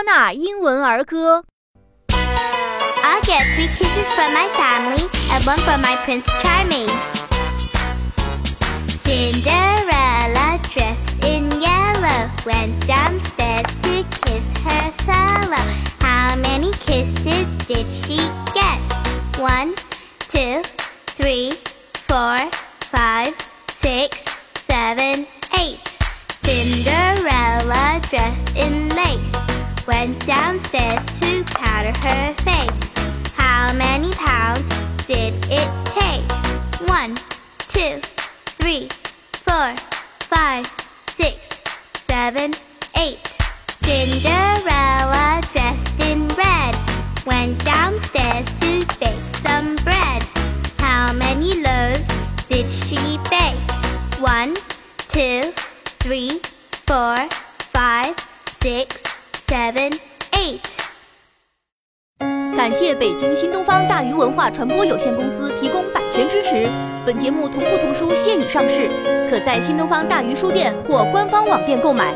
多纳英文儿歌。I'll get three kisses from my family and one from my Prince Charming. Cinderella, dressed in yellow, went downstairs to kiss her fellow. How many kisses did she get? One, two, three, four. Went downstairs to powder her face. How many pounds did it take? One, two, three, four, five, six, seven, eight. Cinderella, dressed in red, went downstairs to bake some bread. How many loaves did she bake? One, two, three, four, seven, eight. 感谢北京新东方大鱼文化传播有限公司提供版权支持。本节目同步图书现已上市，可在新东方大鱼书店或官方网店购买。